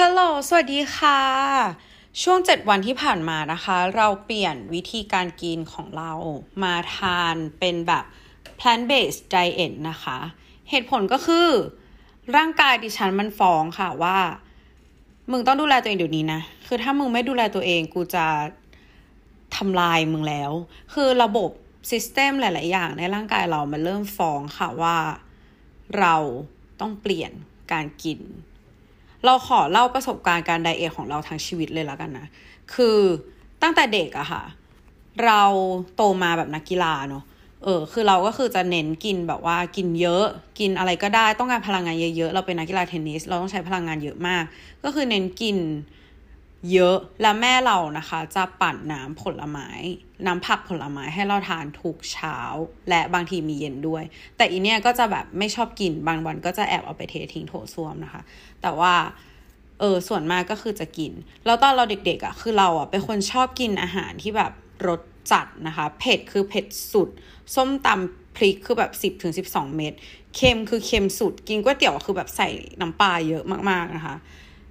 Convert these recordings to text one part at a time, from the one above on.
ฮัลโหล สวัสดีค่ะ ช่วง 7 วันที่ผ่านมานะคะ เราเปลี่ยนวิธีการกินของเรามาทานเป็นแบบ plant based diet นะคะ เหตุผลก็คือ ร่างกายดิฉันมันฟ้องค่ะว่า มึงต้องดูแลตัวเองเดี๋ยวนี้นะ คือถ้ามึงไม่ดูแลตัวเองกูจะทำลายมึงแล้ว คือระบบซิสเต็มหลาย ๆ อย่างในร่างกายเรามันเริ่มฟ้องค่ะว่า เราต้องเปลี่ยนการกิน เราขอเล่าประสบการณ์การไดเอทของเราทั้งชีวิตเลยแล้วกันนะ คือตั้งแต่เด็กอะค่ะ เราโตมาแบบนักกีฬาเนาะเออคือเราก็คือจะเน้นกินแบบว่ากินเยอะ กินอะไรก็ได้ต้องการพลังงานเยอะๆ เราเป็นนักกีฬาเทนนิส เราต้องใช้พลังงานเยอะมาก ก็คือเน้นกิน เยอะและแม่เรานะคะ จะปั่นน้ำผลไม้ น้ำผักผลไม้ให้เราทานทุกเช้า และบางทีมีเย็นด้วย แต่อีเนี่ยก็จะแบบไม่ชอบกินบางวันก็จะแอบเอาไปเททิ้งโถส้วมนะคะ แต่ว่าเออส่วนมากก็คือจะกิน แล้วตอนเราเด็กๆอะ่ะคือเราอะ่ะเป็นคนชอบกินอาหารที่แบบรสจัดนะคะเผ็ดคือเผ็ดสุด ส้มตำพริกคือแบบสิบถึงสิบสองเม็ดเค็มคือเค็มสุด กินก๋วยเตี๋ยวคือแบบใส่น้ำปลาเยอะมากๆนะคะ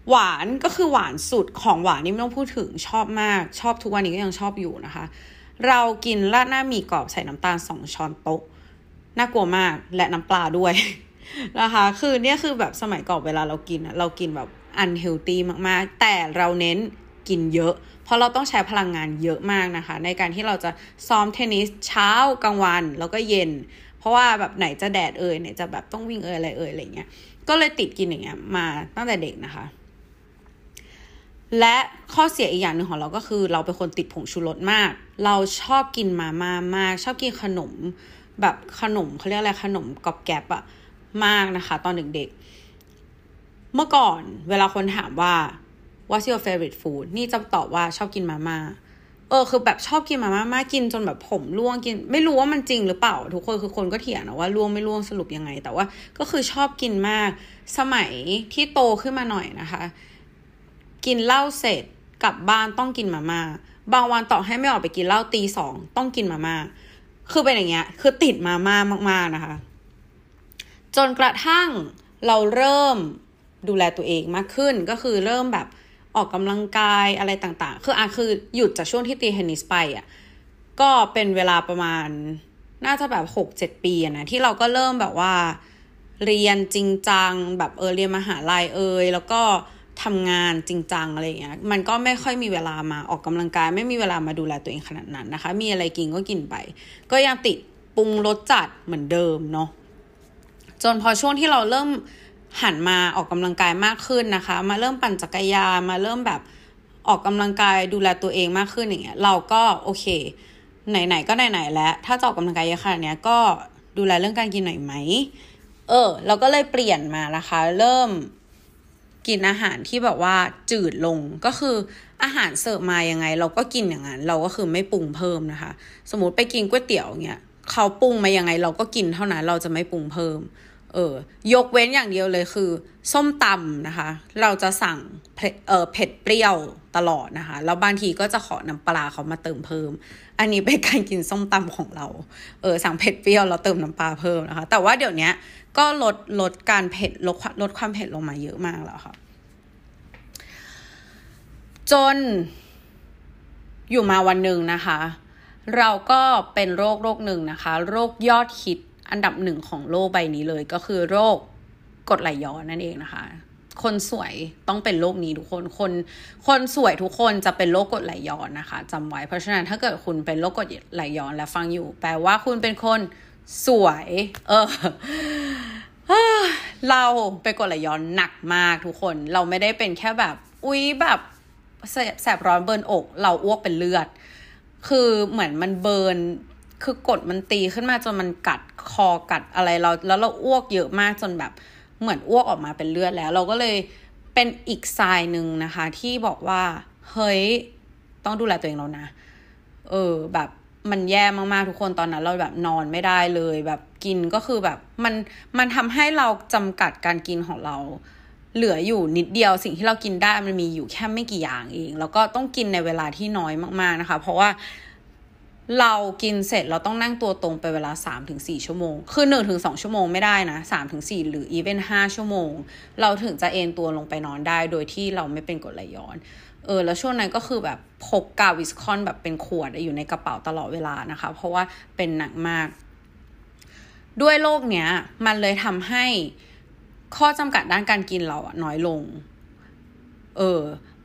หวานก็คือหวานสุดของหวานนี่ไม่ต้องพูดถึงชอบมาก ชอบทุกวันนี้ก็ยังชอบอยู่นะคะ เรากินราดหน้าหมี่กรอบใส่น้ำตาลสองช้อนโต๊ะน่ากลัวมากและน้ำปลาด้วยนะคะ คือเนี่ยคือแบบสมัยก่อนเวลาเรากินอะเรากินแบบอันเฮลตี้มากๆ แต่เราเน้นกินเยอะ เพราะเราต้องใช้พลังงานเยอะมากนะคะ ในการที่เราจะซ้อมเทนนิสเช้ากลางวันแล้วก็เย็น เพราะว่าแบบไหนจะแดดเอ่ยไหนจะแบบต้องวิ่งเอ่ยอะไรเอ่ยอะไรเงี้ยก็เลยติดกินอย่างเงี้ยมาตั้งแต่เด็กนะคะ และข้อเสียอีกอย่างหนึ่งของเราก็คือ เราเป็นคนติดผงชูรสมาก เราชอบกินมาม่ามาก ชอบกินขนม แบบขนมเขาเรียกอะไรขนมกรอบแกบอะมากนะคะ ตอนเด็กๆ เมื่อก่อนเวลาคนถามว่า what's your favorite food นี่จะตอบว่าชอบกินมาม่าเออคือแบบชอบกินมาม่ามากกินจนแบบผมร่วงกิน ไม่รู้ว่ามันจริงหรือเปล่า ทุกคนคือคนก็เถียงนะว่าร่วงไม่ร่วงสรุปยังไง แต่ว่าก็คือชอบกินมากสมัยที่โตขึ้นมาหน่อยนะคะ กินเหล้าเสร็จกลับบ้านต้องกินมาม่าบางวันต่อให้ไม่ออกไปกินเหล้าตีสองต้องกินมาม่าคือเป็นอย่างเงี้ย คือติดมาม่ามาก ๆนะคะ จนกระทั่งเราเริ่มดูแลตัวเองมากขึ้นก็คือเริ่มแบบออกกำลังกายอะไรต่างๆ คืออะคือหยุดจากช่วงที่ตีเทนนิสไปอะก็เป็นเวลาประมาณน่าจะแบบหกเจ็ดปีนะที่เราก็เริ่มแบบว่าเรียนจริงจังแบบเออเรียนมหาลัยเอยแล้วก็ ทำงานจริงจังอะไรเงี้ยมันก็ไม่ค่อยมีเวลามาออกกำลังกาย ไม่มีเวลามาดูแลตัวเองขนาดนั้นนะคะ มีอะไรกินก็กินไป ก็ยังติดปรุงรสจัดเหมือนเดิมเนาะจนพอช่วงที่เราเริ่มหันมาออกกำลังกายมากขึ้นนะคะ มาเริ่มปั่นจักรยานมาเริ่มแบบออกกำลังกายดูแลตัวเองมากขึ้นอย่างเงี้ยเราก็โอเค ไหนๆก็ไหนๆแล้ว ถ้าจะออกกำลังกายเยอะขนาดเนี้ยก็ดูแลเรื่องการกินหน่อยไหมเออ เราก็เลยเปลี่ยนมานะคะ เริ่ม กินอาหารที่แบบว่าจืดลงก็คืออาหารเสิร์ฟมายังไง เราก็กินอย่างนั้น เราก็คือไม่ปรุงเพิ่มนะคะ สมมติไปกินก๋วยเตี๋ยวเงี้ยเขาปรุงมายังไง เราก็กินเท่านั้นเราจะไม่ปรุงเพิ่ม เออยกเว้นอย่างเดียวเลยคือ ส้มตำนะคะ เราจะสั่งเออเผ็ดเปรี้ยวตลอดนะคะ แล้วบางทีก็จะขอน้ำปลาเขามาเติมเพิ่ม อันนี้เป็นการกินส้มตำของเรา เออสั่งเผ็ดเปรี้ยวเราเติมน้ำปลาเพิ่มนะคะ แต่ว่าเดี๋ยวนี้ก็ลดลดการเผ็ดลดลดความเผ็ดลงมาเยอะมากแล้วค่ะ จนอยู่มาวันหนึ่งนะคะ เราก็เป็นโรคโรคหนึ่งนะคะ โรคยอดฮิต อันดับหนึ่งของโลกใบนี้เลยก็คือโรคกรดไหลย้อนนั่นเองนะคะ คนสวยต้องเป็นโรคนี้ทุกคน คน คนสวยทุกคนจะเป็นโรคกรดไหลย้อนนะคะจำไว้ เพราะฉะนั้นถ้าเกิดคุณเป็นโรคกรดไหลย้อนและฟังอยู่ แปลว่าคุณเป็นคนสวย เออเราเป็นกรดไหลย้อนหนักมากทุกคน เราไม่ได้เป็นแค่แบบ อุ๊ยแบบแสบร้อนเบิร์นอก เราอ้วกเป็นเลือด คือเหมือนมันเบิร์น คือกดมันตีขึ้นมาจนมันกัดคอกัดอะไรเรา แล้วเราอ้วกเยอะมากจนแบบเหมือนอ้วกออกมาเป็นเลือดแล้ว เราก็เลยเป็นอีกทรายหนึ่งนะคะ ที่บอกว่า เฮ้ย ต้องดูแลตัวเองแล้วนะ เออ แบบมันแย่มากๆทุกคนตอนนั้นเราแบบนอนไม่ได้เลย แบบกินก็คือแบบมันมันทำให้เราจำกัดการกินของเรา เหลืออยู่นิดเดียวสิ่งที่เรากินได้มันมีอยู่แค่ไม่กี่อย่างเอง แล้วก็ต้องกินในเวลาที่น้อยมากๆนะคะ เพราะว่า เรากินเสร็จเราต้องนั่งตัวตรงไปเวลาสามถึงสี่ชั่วโมง คือหนึ่งถึงสองชั่วโมงไม่ได้นะสามถึงสี่หรือ even ห้าชั่วโมง เราถึงจะเอนตัวลงไปนอนได้โดยที่เราไม่เป็นกรดไหลย้อน เออ แล้วช่วงนั้นก็คือแบบพกกาวิสคอนแบบเป็นขวดอยู่ในกระเป๋าตลอดเวลานะคะ เพราะว่าเป็นหนักมาก ด้วยโรคเนี้ย มันเลยทำให้ข้อจำกัดด้านการกินเราอะน้อยลง เออ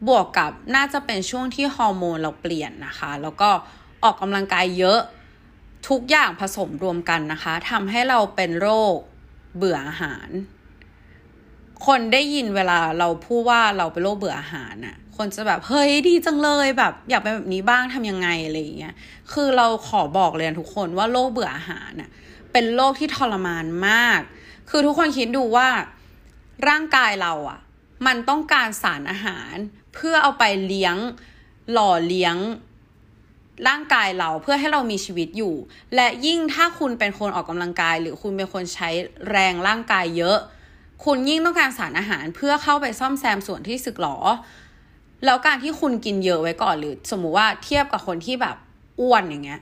บวกกับน่าจะเป็นช่วงที่ฮอร์โมนเราเปลี่ยนนะคะ แล้วก็ ออกกำลังกายเยอะทุกอย่างผสมรวมกันนะคะทำให้เราเป็นโรคเบื่ออาหาร คนได้ยินเวลาเราพูดว่าเราเป็นโรคเบื่ออาหารน่ะคนจะแบบเฮ้ยดีจังเลยแบบ อยากเป็นแบบนี้บ้างทำยังไงอะไรอย่างเงี้ยคือเราขอบอกเลยทุกคนว่าโรคเบื่ออาหารน่ะเป็นโรคที่ทรมานมาก คือทุกคนคิดดูว่าร่างกายเราอะ่ะ มันต้องการสารอาหารเพื่อเอาไปเลี้ยงหล่อเลี้ยง ร่างกายเราเพื่อให้เรามีชีวิตอยู่ และยิ่งถ้าคุณเป็นคนออกกำลังกาย หรือคุณเป็นคนใช้แรงร่างกายเยอะ คุณยิ่งต้องการสารอาหารเพื่อเข้าไปซ่อมแซมส่วนที่สึกหรอ แล้วการที่คุณกินเยอะไว้ก่อนหรือ สมมุติว่าเทียบกับคนที่แบบอ้วนอย่างเงี้ย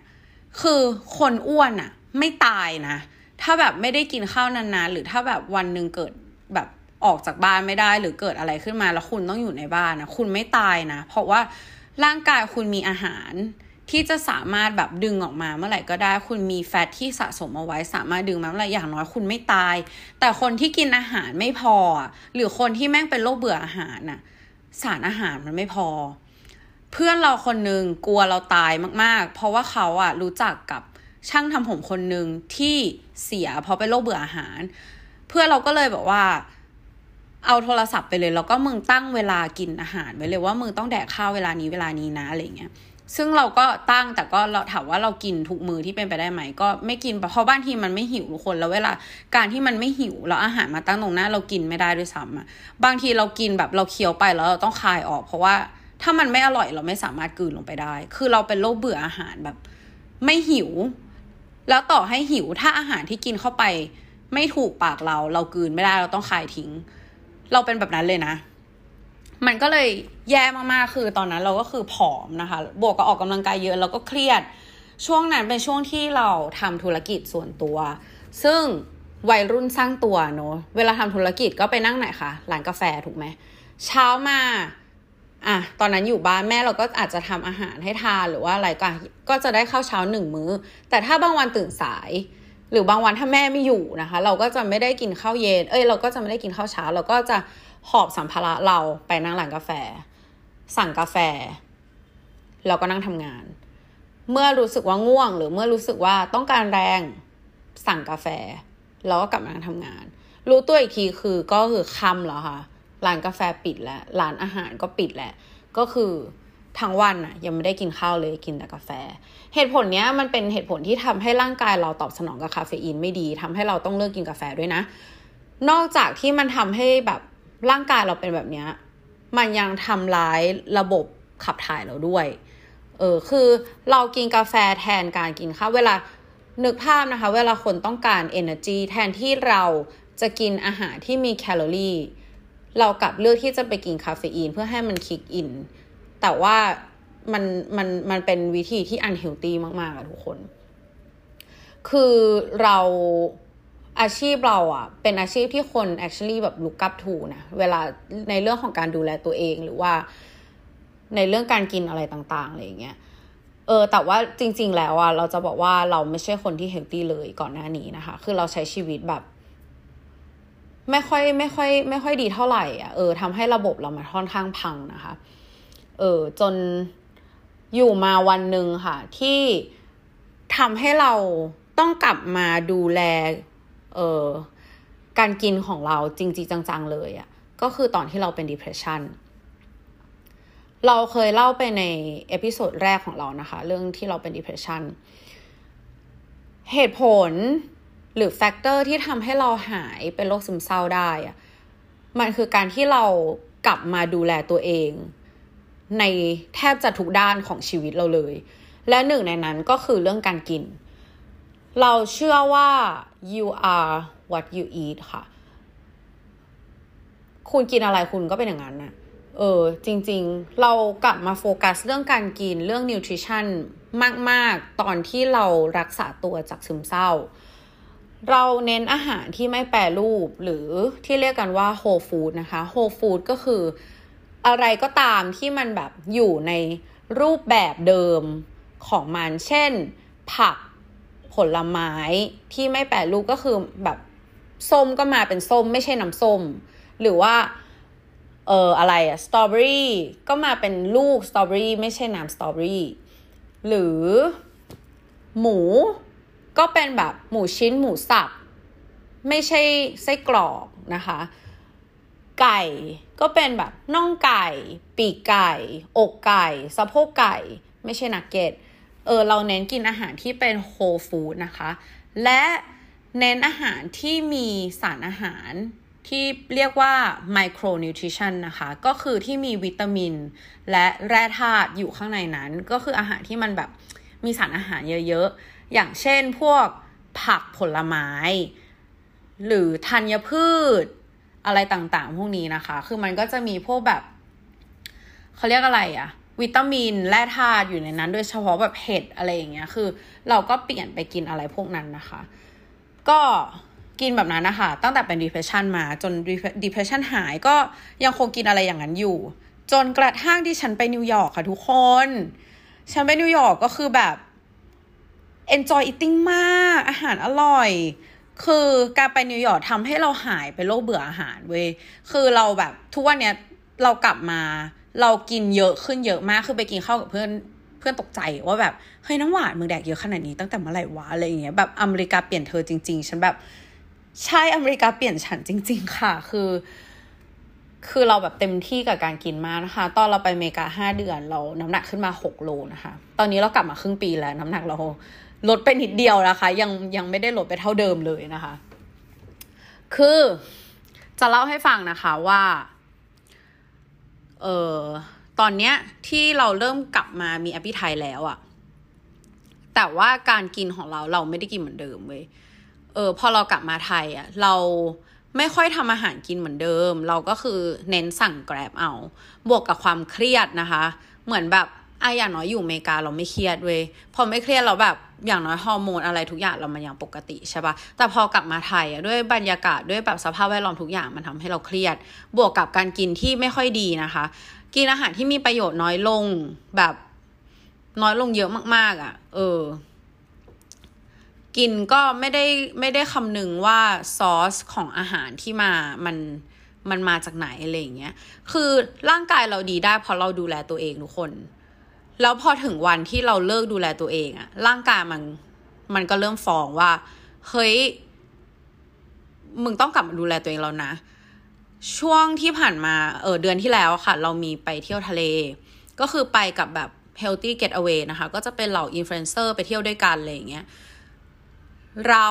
คือคนอ้วนอะไม่ตายนะ ถ้าแบบไม่ได้กินข้าวนานๆ หรือถ้าแบบวันหนึ่งเกิดแบบออกจากบ้านไม่ได้หรือเกิดอะไรขึ้นมาแล้วคุณต้องอยู่ในบ้านนะคุณไม่ตายนะ เพราะว่าร่างกายคุณมีอาหาร ที่จะสามารถแบบดึงออกมาเมื่อไหร่ก็ได้ คุณมีแฟตที่สะสมเอาไว้ สามารถดึงมาเมื่อไหร่อย่างน้อยคุณไม่ตาย แต่คนที่กินอาหารไม่พอ หรือคนที่แม่งเป็นโรคเบื่ออาหารน่ะสารอาหารมันไม่พอ เพื่อนเราคนหนึ่งกลัวเราตายมากๆ เพราะว่าเขาอะรู้จักกับช่างทำผมคนหนึ่งที่เสียเพราะเป็นโรคเบื่ออาหาร เพื่อนเราก็เลยบอกว่าเอาโทรศัพท์ไปเลยแล้วก็มึงตั้งเวลากินอาหารไว้เลยว่ามึงต้องแดกข้าวเวลานี้เวลานี้นะอะไรเงี้ย ซึ่งเราก็ตั้งแต่ก็เราถามว่าเรากินทุกมือที่เป็นไปได้ไหม ก็ไม่กินเพราะบ้างทีมันไม่หิวทุกคนแล้วเวลาการที่มันไม่หิวแล้วอาหารมาตั้งตรงหน้าเรากินไม่ได้ด้วยซ้ำอะบางทีเรากินแบบเราเคี้ยวไปแล้วเราต้องคายออก เพราะว่าถ้ามันไม่อร่อยเราไม่สามารถกืนลงไปได้ คือเราเป็นโรคเบื่ออาหารแบบ ไม่หิว แล้วต่อให้หิวถ้าอาหารที่กินเข้าไป ไม่ถูกปากเรา เรากืนไม่ได้เราต้องคายทิ้ง เราเป็นแบบนั้นเลยนะ มันก็เลยแย่มากๆ คือตอนนั้นเราก็คือผอมนะคะ บวกกับออกกำลังกายเยอะแล้วก็เครียด ช่วงนั้นเป็นช่วงที่เราทำธุรกิจส่วนตัว ซึ่งวัยรุ่นสร้างตัวเนาะ เวลาทำธุรกิจก็ไปนั่งไหนคะ ร้านกาแฟถูกไหม เช้ามา อะ ตอนนั้นอยู่บ้านแม่เราก็อาจจะทำอาหารให้ทานหรือว่าอะไรก็ ก็จะได้ข้าวเช้าหนึ่งมื้อ แต่ถ้าบางวันตื่นสาย หรือบางวันถ้าแม่ไม่อยู่นะคะ เราก็จะไม่ได้กินข้าวเย็น เอ้ย เราก็จะไม่ได้กินข้าวเช้า เราก็จะ หอบสัมภาระเราไปนั่งร้านกาแฟ สั่งกาแฟ แล้วก็นั่งทำงาน เมื่อรู้สึกว่าง่วง หรือเมื่อรู้สึกว่าต้องการแรงสั่งกาแฟ แล้วก็กลับมาทำงาน รู้ตัวอีกทีคือก็คือค่ำแล้วค่ะร้านกาแฟปิดแล้วร้านอาหารก็ปิดแล้วก็คือทั้งวันอะยังไม่ได้กินข้าวเลยกินแต่กาแฟ เหตุผลเนี้ยมันเป็นเหตุผลที่ทำให้ร่างกายเราตอบสนองกับคาเฟอีนไม่ดีทำให้เราต้องเลิกกินกาแฟด้วยนะ นอกจากที่มันทำให้แบบ ร่างกายเราเป็นแบบนี้มันยังทำร้ายระบบขับถ่ายเราด้วย เออคือเรากินกาแฟแทนการกินข้าวเวลานึกภาพนะคะ เวลาคนต้องการ energy แทนที่เราจะกินอาหารที่มีแคลอรี่ เรากลับเลือกที่จะไปกินคาเฟอีนเพื่อให้มัน kick in แต่ว่ามันมันมันเป็นวิธีที่ unhealthy มาก ๆอะทุกคน คือเรา อาชีพเราอะเป็นอาชีพที่คน actually แบบ look up to นะ เวลาในเรื่องของการดูแลตัวเองหรือว่า ในเรื่องการกินอะไรต่างๆอะไรอย่างเงี้ยเออแต่ว่าจริง ๆ แล้วอะเราจะบอกว่าเราไม่ใช่คนที่เฮลตี้เลยก่อนหน้านี้นะคะ คือเราใช้ชีวิตแบบ ไม่ค่อยไม่ค่อย ไม่ค่อยดีเท่าไหร่อะเออทำให้ระบบเรามันค่อนข้างพังนะคะ เออจนอยู่มาวันหนึ่งค่ะ ที่ทำให้เราต้องกลับมาดูแล เออการกินของเราจริง ๆ จัง ๆ เลยอะ่ะก็คือตอนที่เราเป็น depression เราเคยเล่าไปใน episode แรกของเรานะคะ เรื่องที่เราเป็น depression เหตุผลหรือ factor ที่ทำให้เราหายเป็นโรคซึมเศร้าได้อะมันคือการที่เรากลับมาดูแลตัวเอง ในแทบจะทุกด้านของชีวิตเราเลย และหนึ่งในนั้นก็คือเรื่องการกิน เราเชื่อว่า you are what you eat ค่ะ คุณกินอะไรคุณก็เป็นอย่างนั้นนะเออ จริง ๆ เรากลับมาโฟกัสเรื่องการกินเรื่อง nutrition มาก ๆ ตอนที่เรารักษาตัวจากซึมเศร้า เราเน้นอาหารที่ไม่แปรรูปหรือที่เรียกกันว่า whole food นะคะ whole food ก็คืออะไรก็ตามที่มันแบบอยู่ในรูปแบบเดิมของมัน เช่น ผัก ผลไม้ที่ไม่แปรรูปก็คือแบบส้มก็มาเป็นส้ม ไม่ใช่น้ำส้ม หรือว่าเอออะไรอะสตรอเบอรี่ก็มาเป็นลูกสตรอเบอรี่ไม่ใช่น้ำสตรอเบอรี่หรือหมูก็เป็นแบบหมูชิ้นหมูสับ ไม่ใช่ไส้กรอกนะคะ ไก่ก็เป็นแบบน่องไก่ ปีกไก่ อกไก่ สะโพกไก่ ไม่ใช่นักเก็ต เออเราเน้นกินอาหารที่เป็นโฮลฟู้ดนะคะ และเน้นอาหารที่มีสารอาหารที่เรียกว่าไมโครนิวทริชันนะคะ ก็คือที่มีวิตามิน และแร่ธาตุอยู่ข้างในนั้น ก็คืออาหารที่มันแบบมีสารอาหารเยอะๆ อย่างเช่นพวกผักผลไม้ หรือธัญพืชอะไรต่างๆ พวกนี้นะคะ คือมันก็จะมีพวกแบบ เขาเรียกอะไรอะ วิตามินแร่ธาตุอยู่ในนั้น โดยเฉพาะแบบเห็ดอะไรอย่างเงี้ยคือ เราก็เปลี่ยนไปกินอะไรพวกนั้นนะคะ ก็กินแบบนั้นนะคะ ตั้งแต่เป็น depression มาจน depression หายก็ยังคงกินอะไรอย่างนั้นอยู่ จนกระทั่งที่ฉันไปนิวยอร์กค่ะทุกคน ฉันไปนิวยอร์กก็คือแบบ enjoy eating มาก อาหารอร่อย คือการไปนิวยอร์กทำให้เราหายไปโรคเบื่ออาหารเว้ย คือเราแบบทุกวันเนี้ยเรากลับมา เรากินเยอะขึ้นเยอะมากคือไปกินข้าวกับเพื่อนเพื่อนตกใจว่าแบบเฮ้ยน้ำหวานมึงแดกเยอะขนาดนี้ตั้งแต่เมื่อไหร่วะอะไรอย่างเงี้ยแบบอเมริกาเปลี่ยนเธอจริง ๆ ฉันแบบใช่อเมริกาเปลี่ยนฉันจริง ๆ ค่ะ คือ คือเราแบบเต็มที่กับการกินมากนะคะ ตอนเราไปอเมริกาห้าเดือนเราน้ำหนักขึ้นมาหกโลนะคะ ตอนนี้เรากลับมาครึ่งปีแล้ว น้ำหนักเราลดไปนิดเดียวนะคะ ยังยังไม่ได้ลดไปเท่าเดิมเลยนะคะ คือจะเล่าให้ฟังนะคะว่า เออตอนเนี้ยที่เราเริ่มกลับมามีแอภิไทยแล้วอะแต่ว่าการกินของเราเราไม่ได้กินเหมือนเดิมเว้ยเออพอเรากลับมาไทยอะเราไม่ค่อยทำอาหารกินเหมือนเดิม เราก็คือเน้นสั่งแกร็บเอา บวกกับความเครียดนะคะ เหมือนแบบ อะอย่างน้อยอยู่อเมริกาเราไม่เครียดเว้ยพอไม่เครียดเราแบบอย่างน้อยฮอร์โมนอะไรทุกอย่างเรามันยังปกติใช่ปะแต่พอกลับมาไทยอะด้วยบรรยากาศด้วยแบบสภาพแวดล้อมทุกอย่างมันทำให้เราเครียด บวกกับการกินที่ไม่ค่อยดีนะคะ กินอาหารที่มีประโยชน์น้อยลงแบบน้อยลงเยอะมาก ๆอะ่ะ เออ กินก็ไม่ได้ไม่ได้คำนึงว่าซอสของอาหารที่มามันมันมาจากไหนอะไรอย่างเงี้ย คือร่างกายเราดีได้เพราะเราดูแลตัวเองทุกคน แล้วพอถึงวันที่เราเลิกดูแลตัวเองอะร่างกายมันมันก็เริ่มฟ้องว่า เฮ้ย มึงต้องกลับมาดูแลตัวเองแล้วนะ ช่วงที่ผ่านมาเออเดือนที่แล้วค่ะ เรามีไปเที่ยวทะเล ก็คือไปกับแบบ healthy getaway นะคะ ก็จะเป็นเหล่าอินฟลูเอนเซอร์ไปเที่ยวด้วยกันอะไรอย่างเงี้ยเรา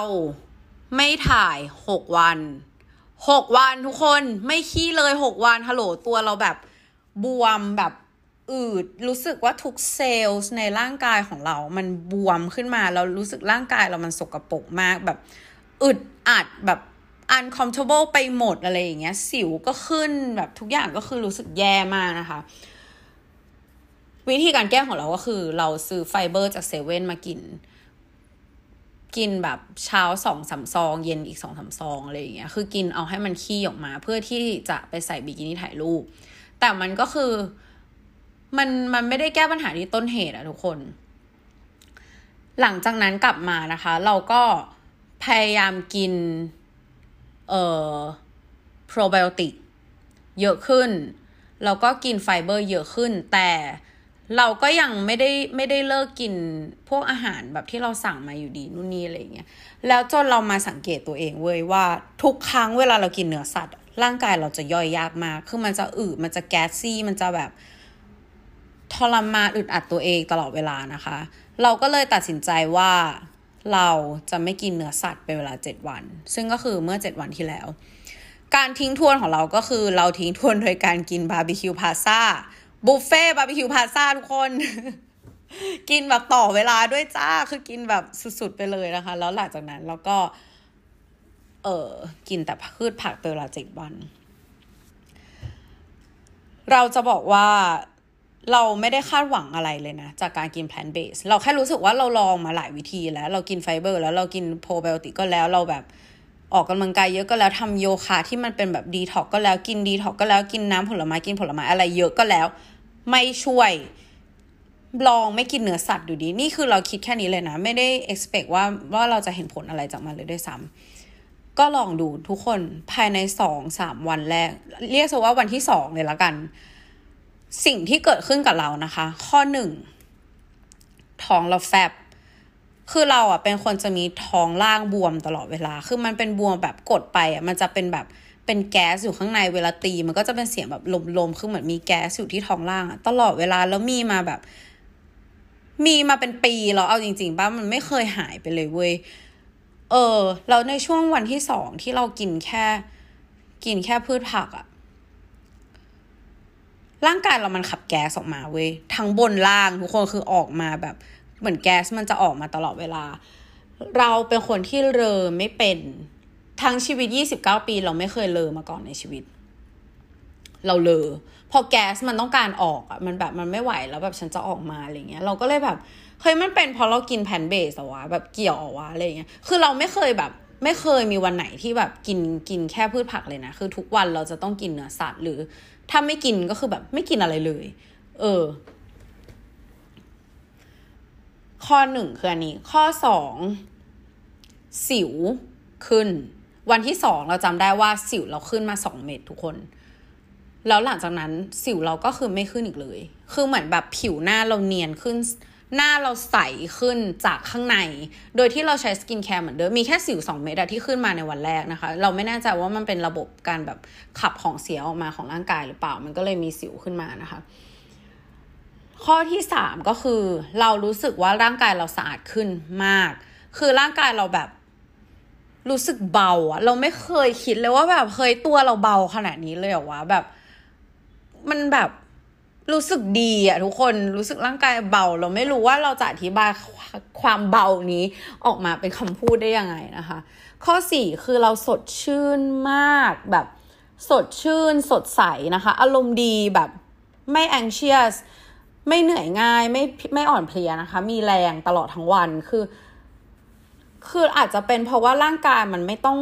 ไม่ถ่ายหกวันหกวันทุกคนไม่ขี้เลยหกวันฮัลโหลตัวเราแบบบวมแบบ อืดรู้สึกว่าทุกเซลล์ในร่างกายของเรา มันบวมขึ้นมาเรารู้สึกร่างกายเรามันสกรปรกมากแบบอึดอัดแบบ uncomfortable ไปหมดอะไรอย่างเงี้ย สิวก็ขึ้นแบบทุกอย่างก็คือรู้สึกแย่มากนะคะ วิธีการแก้ของเราก็คือ เราซื้อไฟเบอร์จากเซเว่นมากิน กินแบบเช้าสองสามซอง เย็นอีกสองสามซองอะไรอย่างเงี้ยคือกินเอาให้มันขี้ออกมา เพื่อที่จะไปใส่บิกินี่ถ่ายรูปแต่มันก็คือ มันมันไม่ได้แก้ปัญหาที่ต้นเหตุอะทุกคน หลังจากนั้นกลับมานะคะ เราก็พยายามกิน เอ่อโปรไบโอติกเยอะขึ้น แล้วก็กินไฟเบอร์เยอะขึ้น แต่เราก็ยังไม่ได้ไม่ได้เลิกกินพวกอาหารแบบที่เราสั่งมาอยู่ดีนู่นนี่อะไรเงี้ย แล้วจนเรามาสังเกตตัวเองเว้ยว่าทุกครั้งเวลาเรากินเนื้อสัตว์ ร่างกายเราจะย่อยยากมาก คือมันจะอืดมันจะแก๊สซี่ มันจะแบบ ทรมานอึดอัดตัวเองตลอดเวลานะคะ เราก็เลยตัดสินใจว่าเราจะไม่กินเนื้อสัตว์เป็นเวลาเจ็ดวัน ซึ่งก็คือเมื่อเจ็ดวันที่แล้ว การทิ้งทวนของเราก็คือเราทิ้งทวนโดยการกินบาร์บีคิวพาซาบุฟเฟ่บาร์บีคิวพลาซ่าทุกคน กินแบบต่อเวลาด้วยจ้าคือกินแบบสุดๆไปเลยนะคะ แล้วหลังจากนั้นเราก็ เออกินแต่พืชผักเป็นเวลาเจ็ดวัน เราจะบอกว่า เราไม่ได้คาดหวังอะไรเลยนะ จากการกิน plant-based เราแค่รู้สึกว่าเราลองมาหลายวิธีแล้ว เรากินไฟเบอร์ แล้วเรากินโปรไบโอติกก็แล้วเราแบบออกกำลังกายเยอะก็แล้วทำโยคะที่มันเป็นแบบดีท็อกซ์ก็แล้วกินดีท็อกซ์ก็แล้วกินน้ำผลไม้กินผลไม้อะไรเยอะก็แล้ว ไม่ช่วยลองไม่กินเนื้อสัตว์ดูดี นี่คือเราคิดแค่นี้เลยนะ ไม่ได้ expect ว่าว่าเราจะเห็นผลอะไรจากมันเลยด้วยซ้ำก็ลองดูทุกคนภายในสองสามวันแรก เรียกซะว่าวันที่สองเลยละกัน สิ่งที่เกิดขึ้นกับเรานะคะ ข้อหนึ่งท้องเราแฟบคือเราอะเป็นคนจะมีท้องล่างบวมตลอดเวลา คือมันเป็นบวมแบบกดไปอะมันจะเป็นแบบเป็นแก๊สอยู่ข้างในเวลาตี มันก็จะเป็นเสียงแบบลมๆ คือเหมือนมีแก๊สอยู่ที่ท้องล่างอะตลอดเวลาแล้วมีมาแบบ มีมาเป็นปีแล้วเอาจริงๆป่ะมันไม่เคยหายไปเลยเว้ย เออแล้วในช่วงวันที่สองที่เรากินแค่ กินแค่พืชผักอะ ร่างกายเรามันขับแก๊สออกมาเว้ยทั้งบนล่างทุกคนคือออกมาแบบ เหมือนแก๊สมันจะออกมาตลอดเวลา เราเป็นคนที่เลอไม่เป็นทั้งชีวิตยี่สิบเก้าปีเราไม่เคยเลอมาก่อนในชีวิต เราเลอพอแก๊สมันต้องการออกอะมันแบบมันไม่ไหวแล้วแบบฉันจะออกมาอะไรเงี้ย เราก็เลยแบบเฮ้ยมันเป็นเพราะเรากินแพนเบสอะวะแบบเกี่ยวอะวะอะไรเงี้ยคือเราไม่เคยแบบ ไม่เคยมีวันไหนที่แบบกินกินแค่พืชผักเลยนะ คือทุกวันเราจะต้องกินเนื้อสัตว์หรือ ถ้าไม่กินก็คือแบบไม่กินอะไรเลย เออ ข้อหนึ่งคืออันนี้ ข้อสองสิวขึ้น วันที่สองเราจำได้ว่าสิวเราขึ้นมาสองเม็ดทุกคน แล้วหลังจากนั้นสิวเราก็คือไม่ขึ้นอีกเลย คือเหมือนแบบผิวหน้าเราเนียนขึ้น หน้าเราใสขึ้นจากข้างใน โดยที่เราใช้สกินแคร์เหมือนเดิม มีแค่สิวสองเม็ดที่ขึ้นมาในวันแรกนะคะ เราไม่แน่ใจว่ามันเป็นระบบการแบบขับของเสียออกมาของร่างกายหรือเปล่า มันก็เลยมีสิวขึ้นมานะคะ ข้อที่สามก็คือ เรารู้สึกว่าร่างกายเราสะอาดขึ้นมาก คือร่างกายเราแบบรู้สึกเบาอะเราไม่เคยคิดเลยว่าแบบเคยตัวเราเบาขนาดนี้เลยเหรอวะแบบ มันแบบ รู้สึกดีอะทุกคนรู้สึกร่างกายเบา เราไม่รู้ว่าเราจะอธิบายความเบานี้ออกมาเป็นคำพูดได้ยังไงนะคะ ข้อสี่คือเราสดชื่นมากแบบสดชื่นสดใสนะคะ อารมณ์ดีแบบไม่ anxious ไม่เหนื่อยง่ายไม่ไม่อ่อนเพลียนะคะ มีแรงตลอดทั้งวันคือ คืออาจจะเป็นเพราะว่าร่างกายมันไม่ต้อง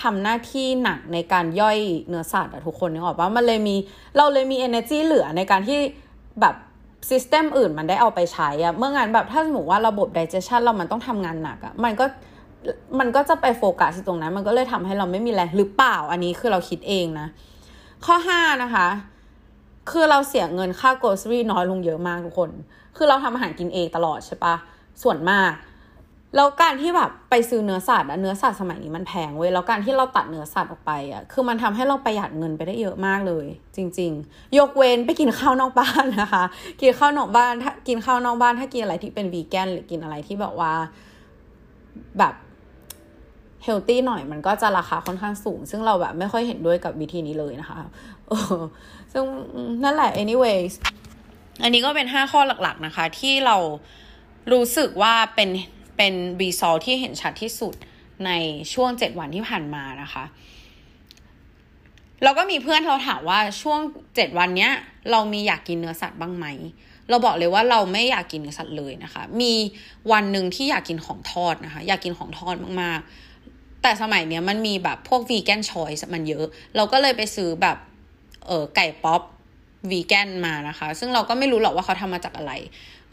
ทำหน้าที่หนักในการย่อยเนื้อสัตว์อะทุกคนนึกออกปะมันเลยมีเราเลยมี energy เหลือในการที่แบบซิสเต็มอื่นมันได้เอาไปใช้อะเมื่องานแบบถ้าสมมติว่าระบบ digestion เรามันต้องทำงานหนักอะมันก็มันก็จะไปโฟกัสตรงนั้น มันก็เลยทำให้เราไม่มีแรงหรือเปล่าอันนี้คือเราคิดเองนะ ข้อห้านะคะ คือเราเสียเงินค่า grocery น้อยลงเยอะมากทุกคน คือเราทำอาหารกินเองตลอดใช่ปะส่วนมาก แล้วการที่แบบไปซื้อเนื้อสัตว์อะเนื้อสัตว์สมัยนี้มันแพงเว้ยแล้วการที่เราตัดเนื้อสัตว์ออกไปอะคือมันทำให้เราประหยัดเงินไปได้เยอะมากเลย จริง ๆ ยกเว้นไปกินข้าวนอกบ้านนะคะ กินข้าวนอกบ้านถ้ากินข้าวนอกบ้านถ้ากินอะไรที่เป็นวีแกนหรือกินอะไรที่แบบว่า แบบเฮลตี้หน่อยมันก็จะราคาค่อนข้างสูง ซึ่งเราแบบไม่ค่อยเห็นด้วยกับวิธีนี้เลยนะคะเออซึ่งนั่นแหละ anyways อันนี้ก็เป็นห้าข้อหลักๆนะคะ ที่เรารู้สึกว่าเป็น เป็นรีซอลที่เห็นชัดที่สุดในช่วงเจ็ดวันที่ผ่านมานะคะเราก็มีเพื่อนเราถามว่าช่วงเจ็ดวันเนี้ย เรามีอยากกินเนื้อสัตว์บ้างไหม เราบอกเลยว่าเราไม่อยากกินเนื้อสัตว์เลยนะคะ มีวันหนึ่งที่อยากกินของทอดนะคะ อยากกินของทอดมากๆ แต่สมัยเนี้ยมันมีแบบพวกวีแกนชอยส์มันเยอะ เราก็เลยไปซื้อแบบเออไก่ป๊อป วีแกนมานะคะ ซึ่งเราก็ไม่รู้หรอกว่าเขาทำมาจากอะไร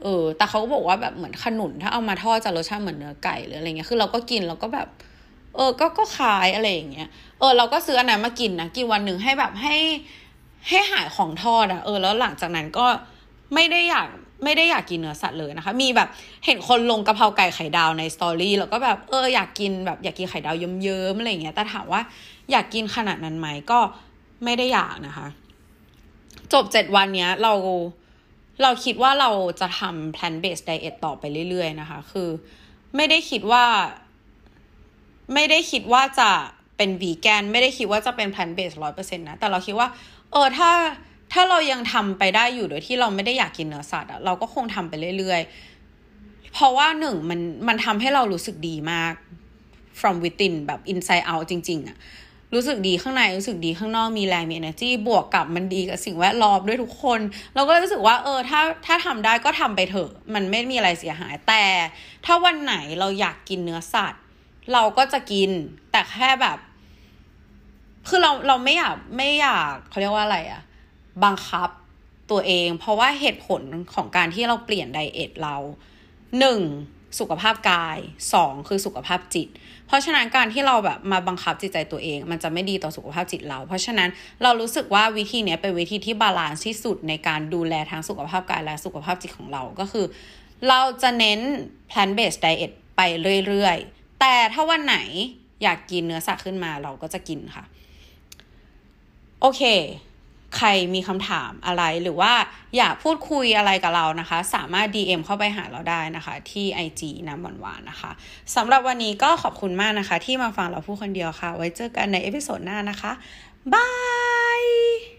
เออ แต่เขาก็บอกว่าแบบเหมือนขนุนถ้าเอามาทอดจะรสชาติเหมือนเนื้อไก่หรืออะไรเงี้ย คือเราก็กินเราก็แบบ เออ ก็ก็คล้ายอะไรอย่างเงี้ย เออ เราก็ซื้ออันนั้นมากินนะ กินวันหนึ่งให้แบบให้ให้หายของทอดอะเออ แล้วหลังจากนั้นก็ไม่ได้อยากไม่ได้อยากกินเนื้อสัตว์เลยนะคะ มีแบบเห็นคนลงกะเพราไก่ไข่ดาวในสตอรี่แล้วก็แบบเอออยากกินแบบอยากกินไข่ดาวเยิ้มๆอะไรเงี้ย แต่ถามว่าอยากกินขนาดนั้นไหมก็ไม่ได้อยากนะคะ จบเจ็ดวันเนี้ยเราเราคิดว่าเราจะทำ plan based diet ต่อไปเรื่อยๆนะคะ คือไม่ได้คิดว่า ไม่ได้คิดว่าจะเป็นวีแกน ไม่ได้คิดว่าจะเป็น plan based ร้อยเปอร์เซ็นต์นะ แต่เราคิดว่า เออถ้าถ้าเรายังทำไปได้อยู่โดยที่เราไม่ได้อยากกินเนื้อสัตว์อะเราก็คงทำไปเรื่อยๆ เพราะว่าหนึ่งมันมันทำให้เรารู้สึกดีมาก from within แบบ inside out จริง ๆอะ รู้สึกดีข้างในรู้สึกดีข้างนอกมีแรงมี energy บวกกับมันดีกับสิ่งแวดล้อมด้วยทุกคน เราก็รู้สึกว่าเออถ้าถ้าทำได้ก็ทำไปเถอะ มันไม่มีอะไรเสียหายแต่ ถ้าวันไหนเราอยากกินเนื้อสัตว์ เราก็จะกินแต่แค่แบบ คือเราเราไม่อยากไม่อยากเขาเรียกว่าอะไรอะบังคับตัวเอง เพราะว่าเหตุผลของการที่เราเปลี่ยน diet เราหนึ่ง สุขภาพกายสองคือสุขภาพจิต เพราะฉะนั้นการที่เราแบบมาบังคับจิตใจตัวเอง มันจะไม่ดีต่อสุขภาพจิตเรา เพราะฉะนั้นเรารู้สึกว่าวิธีนี้เป็นวิธีที่ balance ที่สุดในการดูแลทั้งสุขภาพกายและสุขภาพจิตของเราก็คือ เราจะเน้น plant based diet ไปเรื่อยๆ แต่ถ้าวันไหนอยากกินเนื้อสัตว์ขึ้นมาเราก็จะกินค่ะ โอเค ใครมีคำถามอะไรหรือว่าอยากพูดคุยอะไรกับเรานะคะ สามารถ DM เข้าไปหาเราได้นะคะ ที่ IG น้ำหวานหวานนะคะสำหรับวันนี้ก็ขอบคุณมากนะคะ ที่มาฟังเราพูดคนเดียวค่ะ ไว้เจอกันใน episode หน้านะคะ bye